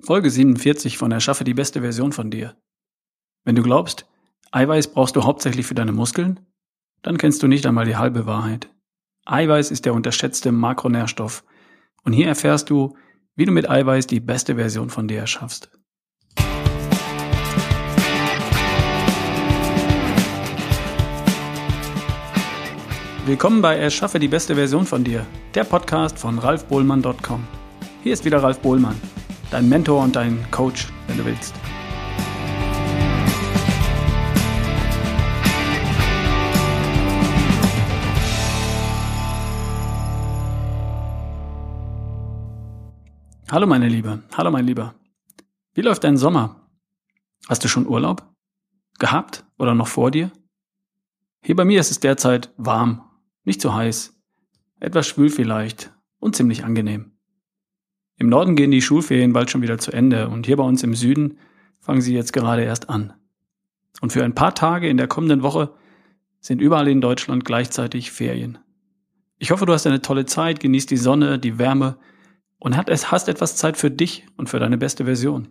Folge 47 von Erschaffe die beste Version von dir. Wenn du glaubst, Eiweiß brauchst du hauptsächlich für deine Muskeln, dann kennst du nicht einmal die halbe Wahrheit. Eiweiß ist der unterschätzte Makronährstoff und hier erfährst du, wie du mit Eiweiß die beste Version von dir erschaffst. Willkommen bei Erschaffe die beste Version von dir, der Podcast von ralfbohlmann.com. Hier ist wieder Ralf Bohlmann dein Mentor und dein Coach, wenn du willst. Hallo meine Liebe, hallo mein Lieber. Wie läuft dein Sommer? Hast du schon Urlaub? Gehabt oder noch vor dir? Hier bei mir ist es derzeit warm, nicht zu heiß, etwas schwül vielleicht und ziemlich angenehm. Im Norden gehen die Schulferien bald schon wieder zu Ende und hier bei uns im Süden fangen sie jetzt gerade erst an. Und für ein paar Tage in der kommenden Woche sind überall in Deutschland gleichzeitig Ferien. Ich hoffe, du hast eine tolle Zeit, genießt die Sonne, die Wärme und hast etwas Zeit für dich und für deine beste Version.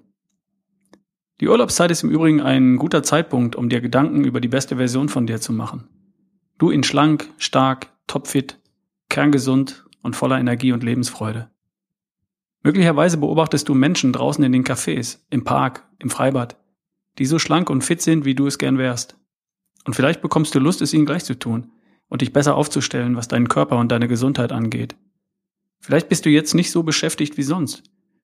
Die Urlaubszeit ist im Übrigen ein guter Zeitpunkt, um dir Gedanken über die beste Version von dir zu machen. Du in schlank, stark, topfit, kerngesund und voller Energie und Lebensfreude. Möglicherweise beobachtest du Menschen draußen in den Cafés, im Park, im Freibad, die so schlank und fit sind, wie du es gern wärst. Und vielleicht bekommst du Lust, es ihnen gleich zu tun und dich besser aufzustellen, was deinen Körper und deine Gesundheit angeht. Vielleicht bist du jetzt nicht so beschäftigt wie sonst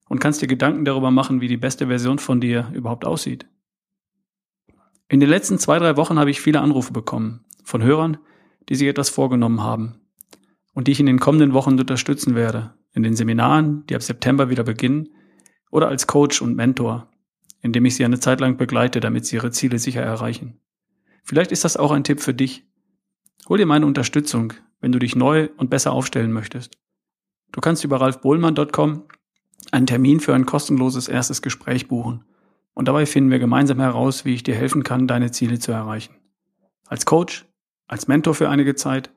und kannst dir Gedanken darüber machen, wie die beste Version von dir überhaupt aussieht. In den letzten zwei, drei Wochen habe ich viele Anrufe bekommen von Hörern, die sich etwas vorgenommen haben und die ich in den kommenden Wochen unterstützen werde, in den Seminaren, die ab September wieder beginnen, oder als Coach und Mentor, indem ich sie eine Zeit lang begleite, damit sie ihre Ziele sicher erreichen. Vielleicht ist das auch ein Tipp für dich. Hol dir meine Unterstützung, wenn du dich neu und besser aufstellen möchtest. Du kannst über ralfbohlmann.com einen Termin für ein kostenloses erstes Gespräch buchen. Und dabei finden wir gemeinsam heraus, wie ich dir helfen kann, deine Ziele zu erreichen. Als Coach, als Mentor für einige Zeit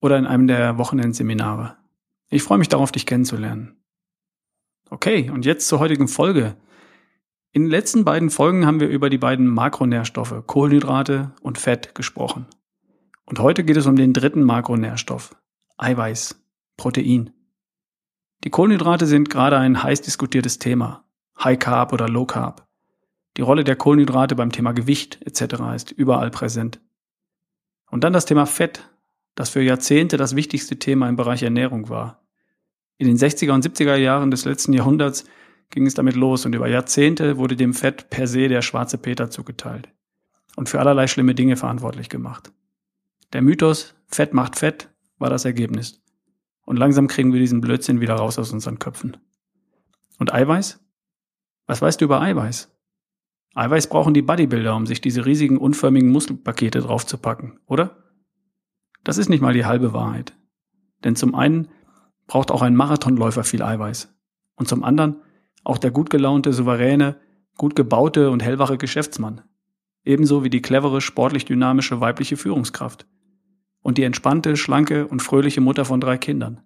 oder in einem der Wochenendseminare. Ich freue mich darauf, dich kennenzulernen. Okay, und jetzt zur heutigen Folge. In den letzten beiden Folgen haben wir über die beiden Makronährstoffe Kohlenhydrate und Fett gesprochen. Und heute geht es um den dritten Makronährstoff, Eiweiß, Protein. Die Kohlenhydrate sind gerade ein heiß diskutiertes Thema, High Carb oder Low Carb. Die Rolle der Kohlenhydrate beim Thema Gewicht etc. ist überall präsent. Und dann das Thema Fett, das für Jahrzehnte das wichtigste Thema im Bereich Ernährung war. In den 60er und 70er Jahren des letzten Jahrhunderts ging es damit los und über Jahrzehnte wurde dem Fett per se der schwarze Peter zugeteilt und für allerlei schlimme Dinge verantwortlich gemacht. Der Mythos Fett macht Fett war das Ergebnis. Und langsam kriegen wir diesen Blödsinn wieder raus aus unseren Köpfen. Und Eiweiß? Was weißt du über Eiweiß? Eiweiß brauchen die Bodybuilder, um sich diese riesigen unförmigen Muskelpakete draufzupacken, oder? Das ist nicht mal die halbe Wahrheit. Denn zum einen braucht auch ein Marathonläufer viel Eiweiß. Und zum anderen auch der gut gelaunte, souveräne, gut gebaute und hellwache Geschäftsmann. Ebenso wie die clevere, sportlich dynamische weibliche Führungskraft. Und die entspannte, schlanke und fröhliche Mutter von drei Kindern.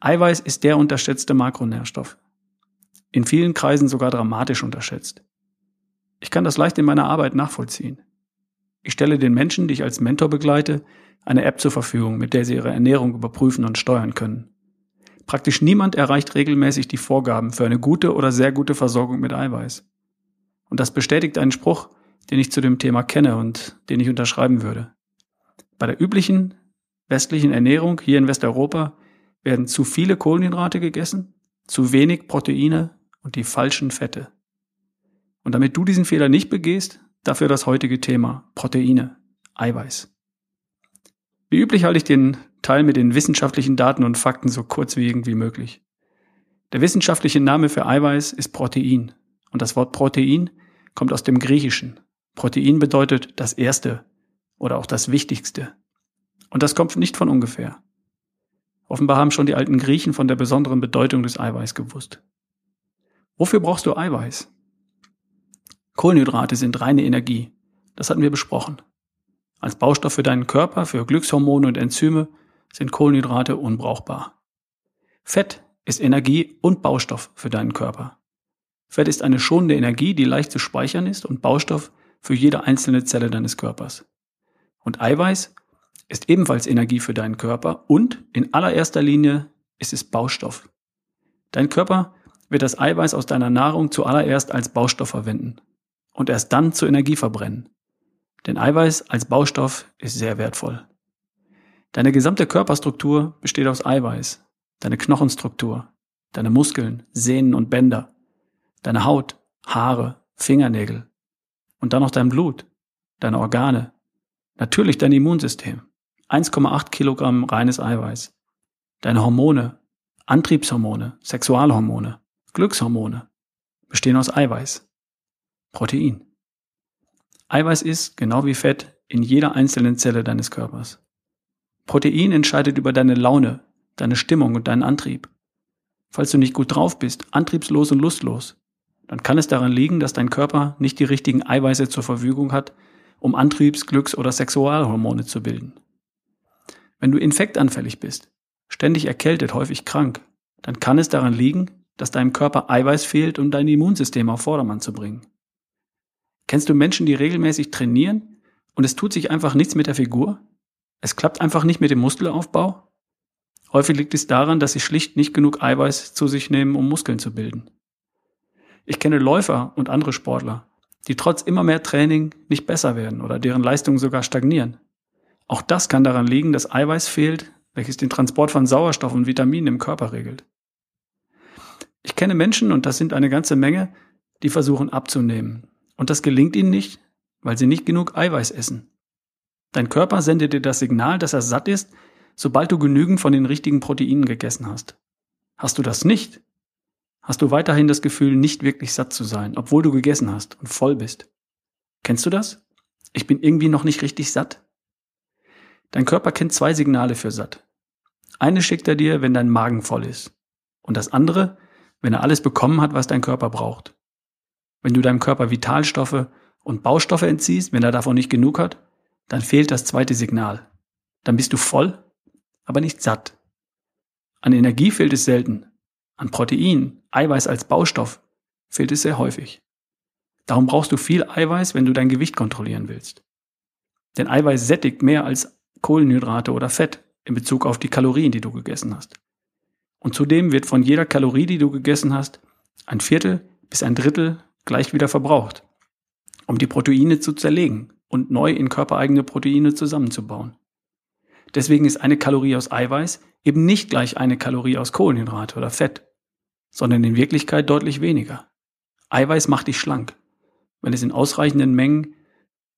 Eiweiß ist der unterschätzte Makronährstoff. In vielen Kreisen sogar dramatisch unterschätzt. Ich kann das leicht in meiner Arbeit nachvollziehen. Ich stelle den Menschen, die ich als Mentor begleite, eine App zur Verfügung, mit der sie ihre Ernährung überprüfen und steuern können. Praktisch niemand erreicht regelmäßig die Vorgaben für eine gute oder sehr gute Versorgung mit Eiweiß. Und das bestätigt einen Spruch, den ich zu dem Thema kenne und den ich unterschreiben würde. Bei der üblichen westlichen Ernährung hier in Westeuropa werden zu viele Kohlenhydrate gegessen, zu wenig Proteine und die falschen Fette. Und damit du diesen Fehler nicht begehst, dafür das heutige Thema Proteine, Eiweiß. Wie üblich halte ich den Teil mit den wissenschaftlichen Daten und Fakten so kurz wie irgendwie möglich. Der wissenschaftliche Name für Eiweiß ist Protein. Und das Wort Protein kommt aus dem Griechischen. Protein bedeutet das Erste oder auch das Wichtigste. Und das kommt nicht von ungefähr. Offenbar haben schon die alten Griechen von der besonderen Bedeutung des Eiweiß gewusst. Wofür brauchst du Eiweiß? Kohlenhydrate sind reine Energie. Das hatten wir besprochen. Als Baustoff für deinen Körper, für Glückshormone und Enzyme sind Kohlenhydrate unbrauchbar. Fett ist Energie und Baustoff für deinen Körper. Fett ist eine schonende Energie, die leicht zu speichern ist und Baustoff für jede einzelne Zelle deines Körpers. Und Eiweiß ist ebenfalls Energie für deinen Körper und in allererster Linie ist es Baustoff. Dein Körper wird das Eiweiß aus deiner Nahrung zuallererst als Baustoff verwenden und erst dann zur Energie verbrennen. Denn Eiweiß als Baustoff ist sehr wertvoll. Deine gesamte Körperstruktur besteht aus Eiweiß. Deine Knochenstruktur, deine Muskeln, Sehnen und Bänder, deine Haut, Haare, Fingernägel und dann noch dein Blut, deine Organe, natürlich dein Immunsystem. 1,8 Kilogramm reines Eiweiß. Deine Hormone, Antriebshormone, Sexualhormone, Glückshormone bestehen aus Eiweiß. Protein. Eiweiß ist, genau wie Fett, in jeder einzelnen Zelle deines Körpers. Protein entscheidet über deine Laune, deine Stimmung und deinen Antrieb. Falls du nicht gut drauf bist, antriebslos und lustlos, dann kann es daran liegen, dass dein Körper nicht die richtigen Eiweiße zur Verfügung hat, um Antriebs-, Glücks- oder Sexualhormone zu bilden. Wenn du infektanfällig bist, ständig erkältet, häufig krank, dann kann es daran liegen, dass deinem Körper Eiweiß fehlt, um dein Immunsystem auf Vordermann zu bringen. Kennst du Menschen, die regelmäßig trainieren und es tut sich einfach nichts mit der Figur? Es klappt einfach nicht mit dem Muskelaufbau? Häufig liegt es daran, dass sie schlicht nicht genug Eiweiß zu sich nehmen, um Muskeln zu bilden. Ich kenne Läufer und andere Sportler, die trotz immer mehr Training nicht besser werden oder deren Leistungen sogar stagnieren. Auch das kann daran liegen, dass Eiweiß fehlt, welches den Transport von Sauerstoff und Vitaminen im Körper regelt. Ich kenne Menschen, und das sind eine ganze Menge, die versuchen abzunehmen, und das gelingt ihnen nicht, weil sie nicht genug Eiweiß essen. Dein Körper sendet dir das Signal, dass er satt ist, sobald du genügend von den richtigen Proteinen gegessen hast. Hast du das nicht, hast du weiterhin das Gefühl, nicht wirklich satt zu sein, obwohl du gegessen hast und voll bist. Kennst du das? Ich bin irgendwie noch nicht richtig satt. Dein Körper kennt zwei Signale für satt. Eine schickt er dir, wenn dein Magen voll ist. Und das andere, wenn er alles bekommen hat, was dein Körper braucht. Wenn du deinem Körper Vitalstoffe und Baustoffe entziehst, wenn er davon nicht genug hat, dann fehlt das zweite Signal. Dann bist du voll, aber nicht satt. An Energie fehlt es selten. An Protein, Eiweiß als Baustoff fehlt es sehr häufig. Darum brauchst du viel Eiweiß, wenn du dein Gewicht kontrollieren willst. Denn Eiweiß sättigt mehr als Kohlenhydrate oder Fett in Bezug auf die Kalorien, die du gegessen hast. Und zudem wird von jeder Kalorie, die du gegessen hast, ein Viertel bis ein Drittel gleich wieder verbraucht, um die Proteine zu zerlegen und neu in körpereigene Proteine zusammenzubauen. Deswegen ist eine Kalorie aus Eiweiß eben nicht gleich eine Kalorie aus Kohlenhydrate oder Fett, sondern in Wirklichkeit deutlich weniger. Eiweiß macht dich schlank, wenn es in ausreichenden Mengen,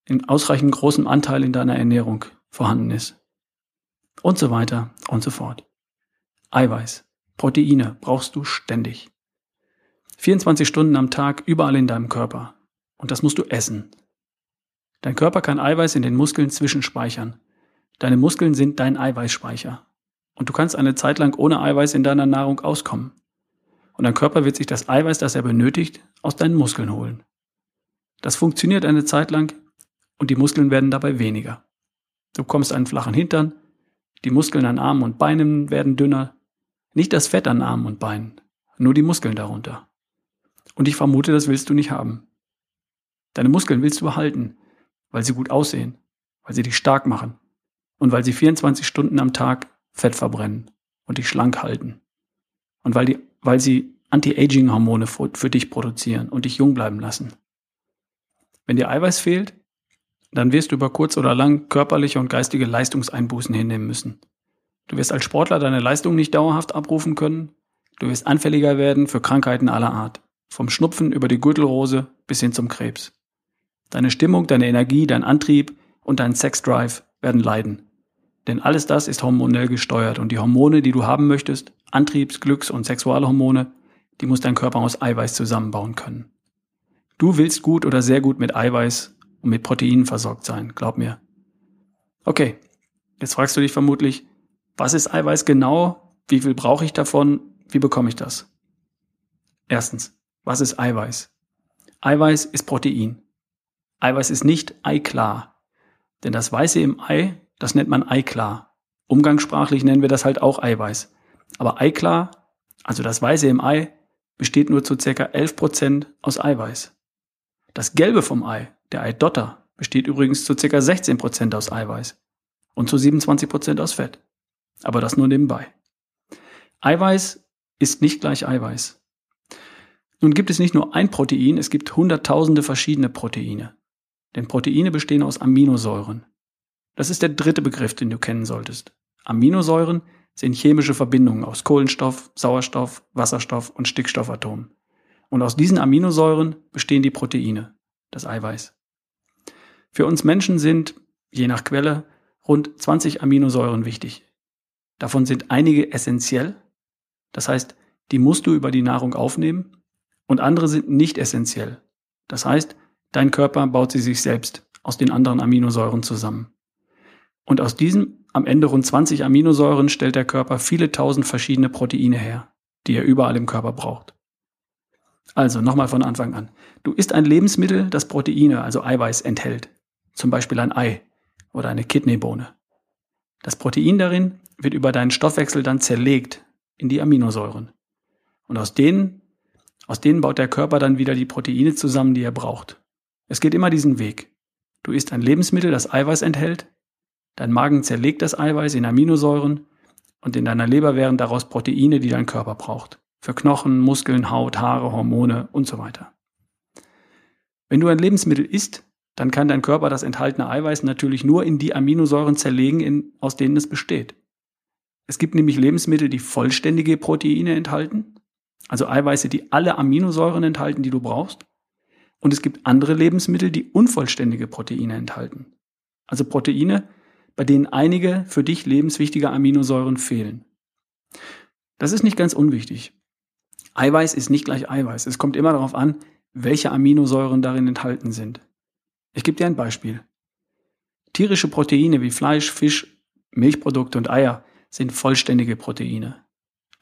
in ausreichend großem Anteil in deiner Ernährung vorhanden ist. Und so weiter und so fort. Eiweiß, Proteine brauchst du ständig. 24 Stunden am Tag überall in deinem Körper. Und das musst du essen. Dein Körper kann Eiweiß in den Muskeln zwischenspeichern. Deine Muskeln sind dein Eiweißspeicher. Und du kannst eine Zeit lang ohne Eiweiß in deiner Nahrung auskommen. Und dein Körper wird sich das Eiweiß, das er benötigt, aus deinen Muskeln holen. Das funktioniert eine Zeit lang und die Muskeln werden dabei weniger. Du bekommst einen flachen Hintern, die Muskeln an Armen und Beinen werden dünner, nicht das Fett an Armen und Beinen, nur die Muskeln darunter. Und ich vermute, das willst du nicht haben. Deine Muskeln willst du behalten, weil sie gut aussehen, weil sie dich stark machen und weil sie 24 Stunden am Tag Fett verbrennen und dich schlank halten. Und weil, die, weil sie Anti-Aging-Hormone für, für dich produzieren und dich jung bleiben lassen. Wenn dir Eiweiß fehlt, dann wirst du über kurz oder lang körperliche und geistige Leistungseinbußen hinnehmen müssen. Du wirst als Sportler deine Leistung nicht dauerhaft abrufen können. Du wirst anfälliger werden für Krankheiten aller Art. Vom Schnupfen über die Gürtelrose bis hin zum Krebs. Deine Stimmung, deine Energie, dein Antrieb und dein Sexdrive werden leiden. Denn alles das ist hormonell gesteuert und die Hormone, die du haben möchtest, Antriebs-, Glücks- und Sexualhormone, die muss dein Körper aus Eiweiß zusammenbauen können. Du willst gut oder sehr gut mit Eiweiß und mit Proteinen versorgt sein, glaub mir. Okay, jetzt fragst du dich vermutlich, was ist Eiweiß genau? Wie viel brauche ich davon? Wie bekomme ich das? Erstens, was ist Eiweiß? Eiweiß ist Protein. Eiweiß ist nicht eiklar. Denn das Weiße im Ei, das nennt man eiklar. Umgangssprachlich nennen wir das halt auch Eiweiß. Aber eiklar, also das Weiße im Ei, besteht nur zu ca. 11% aus Eiweiß. Das Gelbe vom Ei, der Eidotter, besteht übrigens zu ca. 16% aus Eiweiß und zu 27% aus Fett. Aber das nur nebenbei. Eiweiß ist nicht gleich Eiweiß. Nun gibt es nicht nur ein Protein, es gibt hunderttausende verschiedene Proteine. Denn Proteine bestehen aus Aminosäuren. Das ist der dritte Begriff, den du kennen solltest. Aminosäuren sind chemische Verbindungen aus Kohlenstoff, Sauerstoff, Wasserstoff und Stickstoffatomen. Und aus diesen Aminosäuren bestehen die Proteine, das Eiweiß. Für uns Menschen sind, je nach Quelle, rund 20 Aminosäuren wichtig. Davon sind einige essentiell, das heißt, die musst du über die Nahrung aufnehmen, und andere sind nicht essentiell. Das heißt, dein Körper baut sie sich selbst aus den anderen Aminosäuren zusammen. Und aus diesen am Ende rund 20 Aminosäuren stellt der Körper viele tausend verschiedene Proteine her, die er überall im Körper braucht. Also nochmal von Anfang an. Du isst ein Lebensmittel, das Proteine, also Eiweiß, enthält. Zum Beispiel ein Ei oder eine Kidneybohne. Das Protein darin wird über deinen Stoffwechsel dann zerlegt in die Aminosäuren. Und aus denen, aus denen baut der Körper dann wieder die Proteine zusammen, die er braucht. Es geht immer diesen Weg. Du isst ein Lebensmittel, das Eiweiß enthält, dein Magen zerlegt das Eiweiß in Aminosäuren und in deiner Leber wären daraus Proteine, die dein Körper braucht. Für Knochen, Muskeln, Haut, Haare, Hormone und so weiter. Wenn du ein Lebensmittel isst, dann kann dein Körper das enthaltene Eiweiß natürlich nur in die Aminosäuren zerlegen, in, aus denen es besteht. Es gibt nämlich Lebensmittel, die vollständige Proteine enthalten, also Eiweiße, die alle Aminosäuren enthalten, die du brauchst. Und es gibt andere Lebensmittel, die unvollständige Proteine enthalten. Also Proteine, bei denen einige für dich lebenswichtige Aminosäuren fehlen. Das ist nicht ganz unwichtig. Eiweiß ist nicht gleich Eiweiß. Es kommt immer darauf an, welche Aminosäuren darin enthalten sind. Ich gebe dir ein Beispiel. Tierische Proteine wie Fleisch, Fisch, Milchprodukte und Eier sind vollständige Proteine.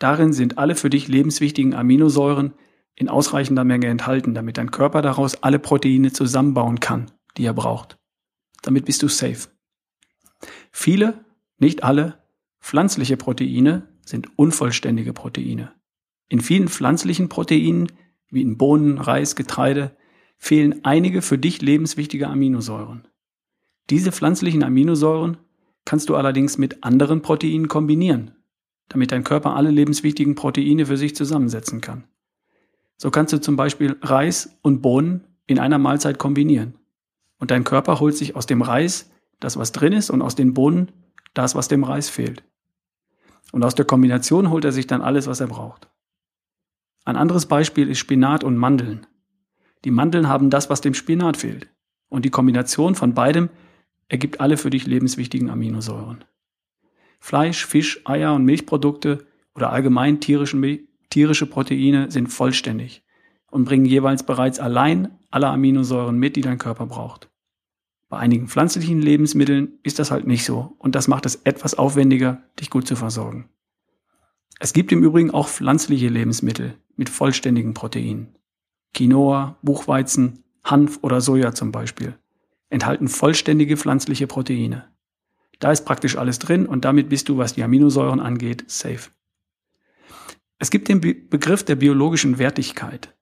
Darin sind alle für dich lebenswichtigen Aminosäuren in ausreichender Menge enthalten, damit dein Körper daraus alle Proteine zusammenbauen kann, die er braucht. Damit bist du safe. Viele, nicht alle, pflanzliche Proteine sind unvollständige Proteine. In vielen pflanzlichen Proteinen, wie in Bohnen, Reis, Getreide, fehlen einige für dich lebenswichtige Aminosäuren. Diese pflanzlichen Aminosäuren kannst du allerdings mit anderen Proteinen kombinieren, damit dein Körper alle lebenswichtigen Proteine für sich zusammensetzen kann. So kannst du zum Beispiel Reis und Bohnen in einer Mahlzeit kombinieren. Und dein Körper holt sich aus dem Reis das, was drin ist, und aus den Bohnen das, was dem Reis fehlt. Und aus der Kombination holt er sich dann alles, was er braucht. Ein anderes Beispiel ist Spinat und Mandeln. Die Mandeln haben das, was dem Spinat fehlt. Und die Kombination von beidem ergibt alle für dich lebenswichtigen Aminosäuren. Fleisch, Fisch, Eier und Milchprodukte oder allgemein tierische Proteine sind vollständig und bringen jeweils bereits allein alle Aminosäuren mit, die dein Körper braucht. Bei einigen pflanzlichen Lebensmitteln ist das halt nicht so und das macht es etwas aufwendiger, dich gut zu versorgen. Es gibt im Übrigen auch pflanzliche Lebensmittel mit vollständigen Proteinen. Quinoa, Buchweizen, Hanf oder Soja zum Beispiel, enthalten vollständige pflanzliche Proteine. Da ist praktisch alles drin und damit bist du, was die Aminosäuren angeht, safe. Es gibt den Be Begriff der biologischen Wertigkeit.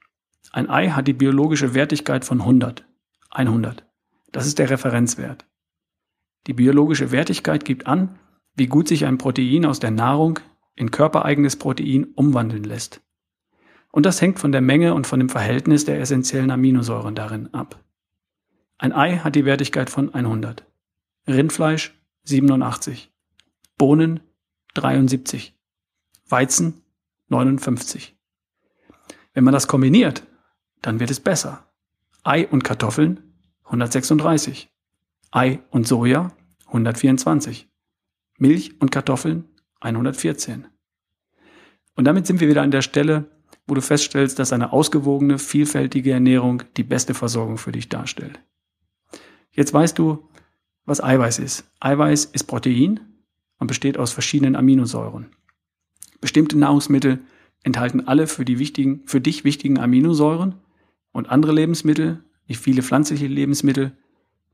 Ein Ei hat die biologische Wertigkeit von 100. 100. Das ist der Referenzwert. Die biologische Wertigkeit gibt an, wie gut sich ein Protein aus der Nahrung in körpereigenes Protein umwandeln lässt. Und das hängt von der Menge und von dem Verhältnis der essentiellen Aminosäuren darin ab. Ein Ei hat die Wertigkeit von 100. Rindfleisch 87. Bohnen 73. Weizen 59. Wenn man das kombiniert, dann wird es besser. Ei und Kartoffeln 136. Ei und Soja 124. Milch und Kartoffeln 114. Und damit sind wir wieder an der Stelle, wo du feststellst, dass eine ausgewogene, vielfältige Ernährung die beste Versorgung für dich darstellt. Jetzt weißt du, was Eiweiß ist. Eiweiß ist Protein und besteht aus verschiedenen Aminosäuren. Bestimmte Nahrungsmittel enthalten alle für, die wichtigen, für dich wichtigen Aminosäuren und andere Lebensmittel, wie viele pflanzliche Lebensmittel,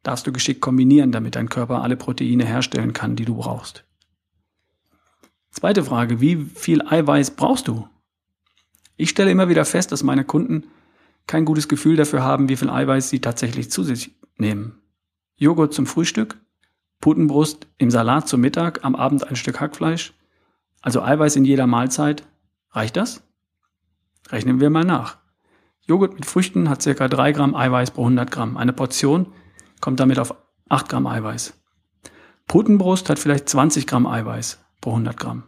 darfst du geschickt kombinieren, damit dein Körper alle Proteine herstellen kann, die du brauchst. Zweite Frage, wie viel Eiweiß brauchst du? Ich stelle immer wieder fest, dass meine Kunden kein gutes Gefühl dafür haben, wie viel Eiweiß sie tatsächlich zu sich nehmen. Joghurt zum Frühstück, Putenbrust im Salat zum Mittag, am Abend ein Stück Hackfleisch, also Eiweiß in jeder Mahlzeit. Reicht das? Rechnen wir mal nach. Joghurt mit Früchten hat ca. 3 Gramm Eiweiß pro 100 Gramm. Eine Portion kommt damit auf 8 Gramm Eiweiß. Putenbrust hat vielleicht 20 Gramm Eiweiß pro 100 Gramm.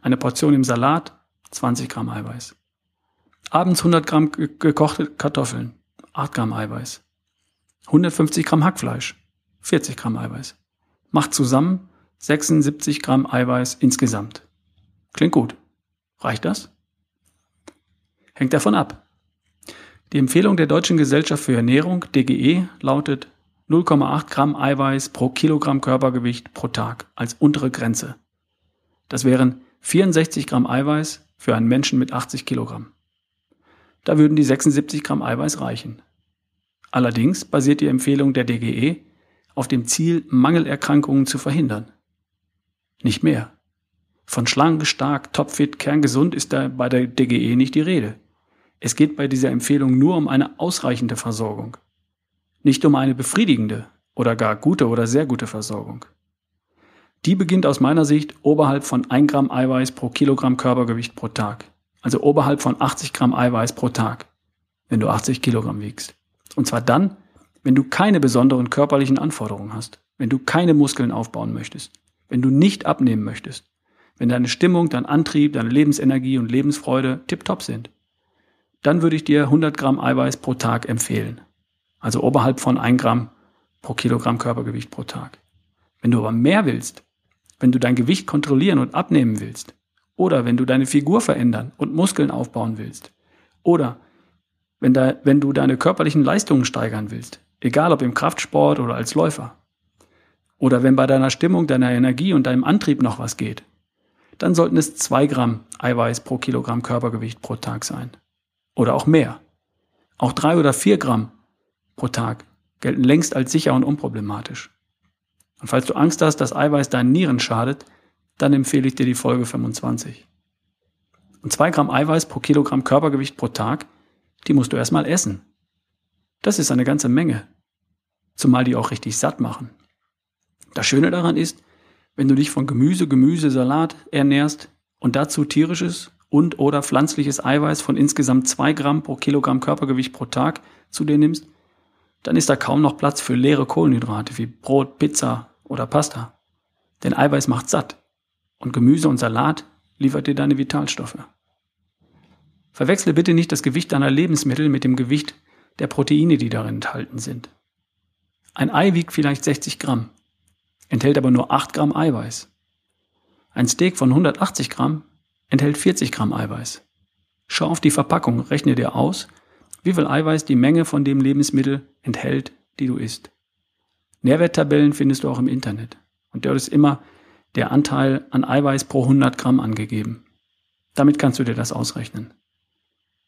Eine Portion im Salat 20 Gramm Eiweiß. Abends 100 Gramm gekochte Kartoffeln, 8 Gramm Eiweiß. 150 Gramm Hackfleisch, 40 Gramm Eiweiß. Macht zusammen 76 Gramm Eiweiß insgesamt. Klingt gut. Reicht das? Hängt davon ab. Die Empfehlung der Deutschen Gesellschaft für Ernährung, DGE, lautet 0,8 Gramm Eiweiß pro Kilogramm Körpergewicht pro Tag als untere Grenze. Das wären 64 Gramm Eiweiß für einen Menschen mit 80 Kilogramm. Da würden die 76 Gramm Eiweiß reichen. Allerdings basiert die Empfehlung der DGE auf dem Ziel, Mangelerkrankungen zu verhindern. Nicht mehr. Von schlank, stark, topfit, kerngesund ist da bei der DGE nicht die Rede. Es geht bei dieser Empfehlung nur um eine ausreichende Versorgung. Nicht um eine befriedigende oder gar gute oder sehr gute Versorgung. Die beginnt aus meiner Sicht oberhalb von 1 Gramm Eiweiß pro Kilogramm Körpergewicht pro Tag. Also oberhalb von 80 Gramm Eiweiß pro Tag, wenn du 80 Kilogramm wiegst. Und zwar dann, wenn du keine besonderen körperlichen Anforderungen hast, wenn du keine Muskeln aufbauen möchtest, wenn du nicht abnehmen möchtest, wenn deine Stimmung, dein Antrieb, deine Lebensenergie und Lebensfreude tiptop sind, dann würde ich dir 100 Gramm Eiweiß pro Tag empfehlen. Also oberhalb von 1 Gramm pro Kilogramm Körpergewicht pro Tag. Wenn du aber mehr willst, wenn du dein Gewicht kontrollieren und abnehmen willst, oder wenn du deine Figur verändern und Muskeln aufbauen willst, oder wenn, da, wenn du deine körperlichen Leistungen steigern willst, egal ob im Kraftsport oder als Läufer, oder wenn bei deiner Stimmung, deiner Energie und deinem Antrieb noch was geht, dann sollten es zwei Gramm Eiweiß pro Kilogramm Körpergewicht pro Tag sein. Oder auch mehr. Auch drei oder vier Gramm pro Tag gelten längst als sicher und unproblematisch. Und falls du Angst hast, dass Eiweiß deinen Nieren schadet, dann empfehle ich dir die Folge 25. Und zwei Gramm Eiweiß pro Kilogramm Körpergewicht pro Tag, die musst du erstmal essen. Das ist eine ganze Menge. Zumal die auch richtig satt machen. Das Schöne daran ist, wenn du dich von Gemüse, Gemüse, Salat ernährst und dazu tierisches und oder pflanzliches Eiweiß von insgesamt zwei Gramm pro Kilogramm Körpergewicht pro Tag zu dir nimmst, dann ist da kaum noch Platz für leere Kohlenhydrate wie Brot, Pizza oder Pasta. Denn Eiweiß macht satt und Gemüse und Salat liefert dir deine Vitalstoffe. Verwechsle bitte nicht das Gewicht deiner Lebensmittel mit dem Gewicht der Proteine, die darin enthalten sind. Ein Ei wiegt vielleicht 60 Gramm, enthält aber nur 8 Gramm Eiweiß. Ein Steak von 180 Gramm enthält 40 Gramm Eiweiß. Schau auf die Verpackung, rechne dir aus, wie viel Eiweiß die Menge von dem Lebensmittel enthält, die du isst. Nährwerttabellen findest du auch im Internet. Und dort ist immer der Anteil an Eiweiß pro 100 Gramm angegeben. Damit kannst du dir das ausrechnen.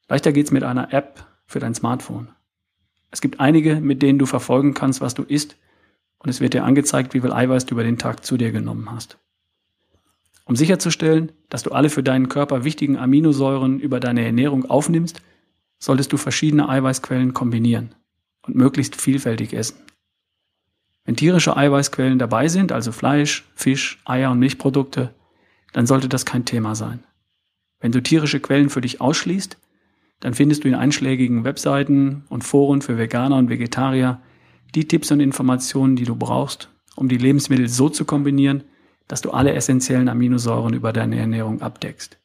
Leichter geht's mit einer App für dein Smartphone. Es gibt einige, mit denen du verfolgen kannst, was du isst, und es wird dir angezeigt, wie viel Eiweiß du über den Tag zu dir genommen hast. Um sicherzustellen, dass du alle für deinen Körper wichtigen Aminosäuren über deine Ernährung aufnimmst, solltest du verschiedene Eiweißquellen kombinieren und möglichst vielfältig essen. Wenn tierische Eiweißquellen dabei sind, also Fleisch, Fisch, Eier und Milchprodukte, dann sollte das kein Thema sein. Wenn du tierische Quellen für dich ausschließt, dann findest du in einschlägigen Webseiten und Foren für Veganer und Vegetarier die Tipps und Informationen, die du brauchst, um die Lebensmittel so zu kombinieren, dass du alle essentiellen Aminosäuren über deine Ernährung abdeckst.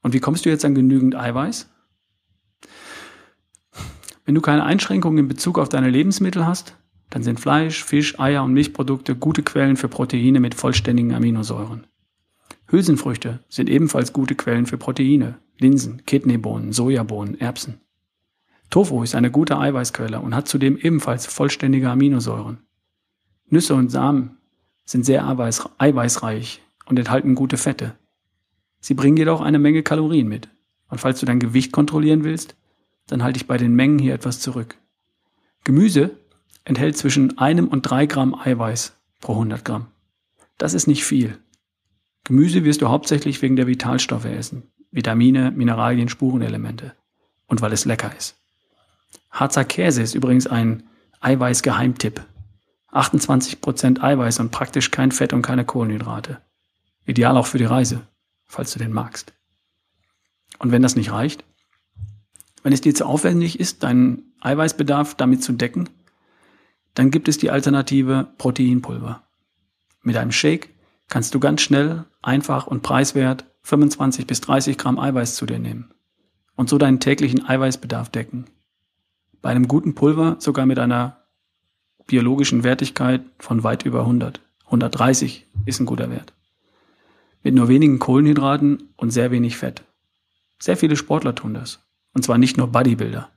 Und wie kommst du jetzt an genügend Eiweiß? Wenn du keine Einschränkungen in Bezug auf deine Lebensmittel hast, dann sind Fleisch, Fisch, Eier und Milchprodukte gute Quellen für Proteine mit vollständigen Aminosäuren. Hülsenfrüchte sind ebenfalls gute Quellen für Proteine, Linsen, Kidneybohnen, Sojabohnen, Erbsen. Tofu ist eine gute Eiweißquelle und hat zudem ebenfalls vollständige Aminosäuren. Nüsse und Samen sind sehr eiweißreich und enthalten gute Fette. Sie bringen jedoch eine Menge Kalorien mit. Und falls du dein Gewicht kontrollieren willst, dann halte ich bei den Mengen hier etwas zurück. Gemüse enthält zwischen einem und drei Gramm Eiweiß pro 100 Gramm. Das ist nicht viel. Gemüse wirst du hauptsächlich wegen der Vitalstoffe essen, Vitamine, Mineralien, Spurenelemente und weil es lecker ist. Harzer Käse ist übrigens ein Eiweiß-Geheimtipp. 28% Eiweiß und praktisch kein Fett und keine Kohlenhydrate. Ideal auch für die Reise, falls du den magst. Und wenn das nicht reicht, wenn es dir zu aufwendig ist, deinen Eiweißbedarf damit zu decken, dann gibt es die Alternative Proteinpulver. Mit einem Shake kannst du ganz schnell, einfach und preiswert 25 bis 30 Gramm Eiweiß zu dir nehmen und so deinen täglichen Eiweißbedarf decken. Bei einem guten Pulver sogar mit einer biologischen Wertigkeit von weit über 100. 130 ist ein guter Wert. Mit nur wenigen Kohlenhydraten und sehr wenig Fett. Sehr viele Sportler tun das. Und zwar nicht nur Bodybuilder.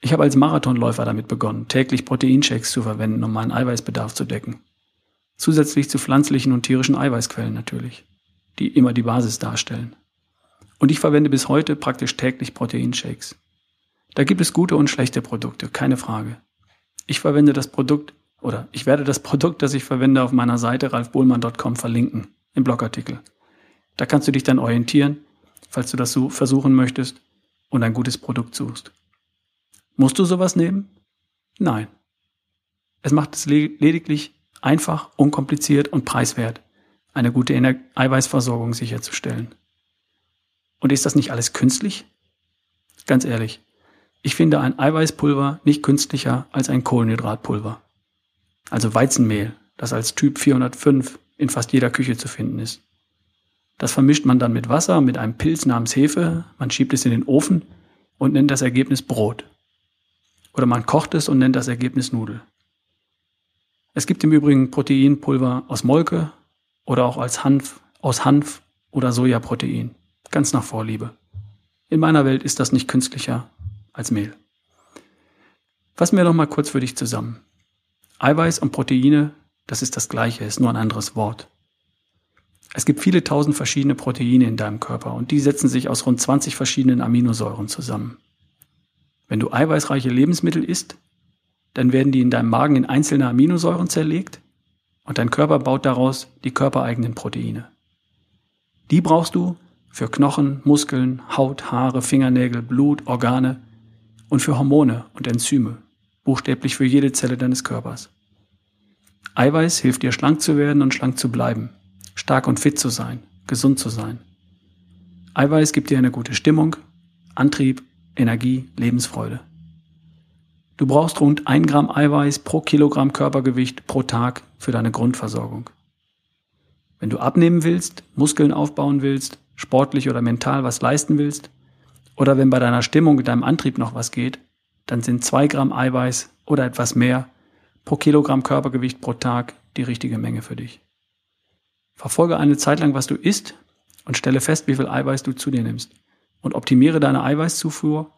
Ich habe als Marathonläufer damit begonnen, täglich Proteinshakes zu verwenden, um meinen Eiweißbedarf zu decken. Zusätzlich zu pflanzlichen und tierischen Eiweißquellen natürlich, die immer die Basis darstellen. Und ich verwende bis heute praktisch täglich Proteinshakes. Da gibt es gute und schlechte Produkte, keine Frage. Ich verwende das Produkt oder ich werde das Produkt, das ich verwende, auf meiner Seite ralfbohlmann.com verlinken, im Blogartikel. Da kannst du dich dann orientieren, falls du das so versuchen möchtest und ein gutes Produkt suchst. Musst du sowas nehmen? Nein. Es macht es lediglich einfach, unkompliziert und preiswert, eine gute Ener Eiweißversorgung sicherzustellen. Und ist das nicht alles künstlich? Ganz ehrlich, ich finde ein Eiweißpulver nicht künstlicher als ein Kohlenhydratpulver. Also Weizenmehl, das als Typ 405 in fast jeder Küche zu finden ist. Das vermischt man dann mit Wasser, mit einem Pilz namens Hefe, man schiebt es in den Ofen und nennt das Ergebnis Brot. Oder man kocht es und nennt das Ergebnis Nudel. Es gibt im Übrigen Proteinpulver aus Molke oder auch als Hanf, aus Hanf oder Sojaprotein. Ganz nach Vorliebe. In meiner Welt ist das nicht künstlicher als Mehl. Fassen wir noch mal kurz für dich zusammen. Eiweiß und Proteine, das ist das gleiche, ist nur ein anderes Wort. Es gibt viele tausend verschiedene Proteine in deinem Körper und die setzen sich aus rund 20 verschiedenen Aminosäuren zusammen. Wenn du eiweißreiche Lebensmittel isst, dann werden die in deinem Magen in einzelne Aminosäuren zerlegt und dein Körper baut daraus die körpereigenen Proteine. Die brauchst du für Knochen, Muskeln, Haut, Haare, Fingernägel, Blut, Organe und für Hormone und Enzyme, buchstäblich für jede Zelle deines Körpers. Eiweiß hilft dir schlank zu werden und schlank zu bleiben stark und fit zu sein, gesund zu sein. Eiweiß gibt dir eine gute Stimmung, Antrieb, Energie, Lebensfreude. Du brauchst rund ein Gramm Eiweiß pro Kilogramm Körpergewicht pro Tag für deine Grundversorgung. Wenn du abnehmen willst, Muskeln aufbauen willst, sportlich oder mental was leisten willst, oder wenn bei deiner Stimmung und deinem Antrieb noch was geht, dann sind zwei Gramm Eiweiß oder etwas mehr pro Kilogramm Körpergewicht pro Tag die richtige Menge für dich. Verfolge eine Zeit lang, was du isst und stelle fest, wie viel Eiweiß du zu dir nimmst. Und optimiere deine Eiweißzufuhr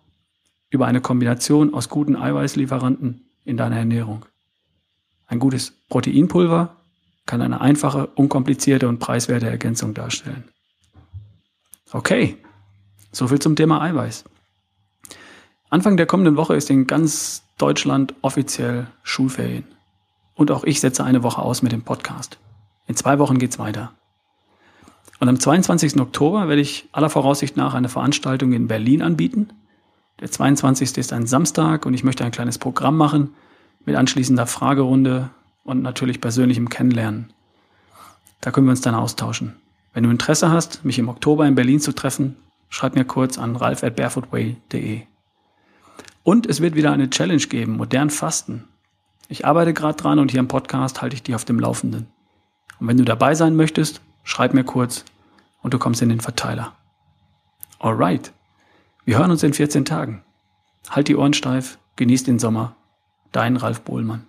über eine Kombination aus guten Eiweißlieferanten in deiner Ernährung. Ein gutes Proteinpulver kann eine einfache, unkomplizierte und preiswerte Ergänzung darstellen. Okay, soviel zum Thema Eiweiß. Anfang der kommenden Woche ist in ganz Deutschland offiziell Schulferien. Und auch ich setze eine Woche aus mit dem Podcast. In zwei Wochen geht's weiter. Und am 22. Oktober werde ich aller Voraussicht nach eine Veranstaltung in Berlin anbieten. Der 22. ist ein Samstag und ich möchte ein kleines Programm machen mit anschließender Fragerunde und natürlich persönlichem Kennenlernen. Da können wir uns dann austauschen. Wenn du Interesse hast, mich im Oktober in Berlin zu treffen, schreib mir kurz an ralf at barefootway.de. Und es wird wieder eine Challenge geben, modern Fasten. Ich arbeite gerade dran und hier im Podcast halte ich dich auf dem Laufenden. Und wenn du dabei sein möchtest, schreib mir kurz und du kommst in den Verteiler. Alright. Wir hören uns in 14 Tagen. Halt die Ohren steif, genieß den Sommer. Dein Ralf Bohlmann.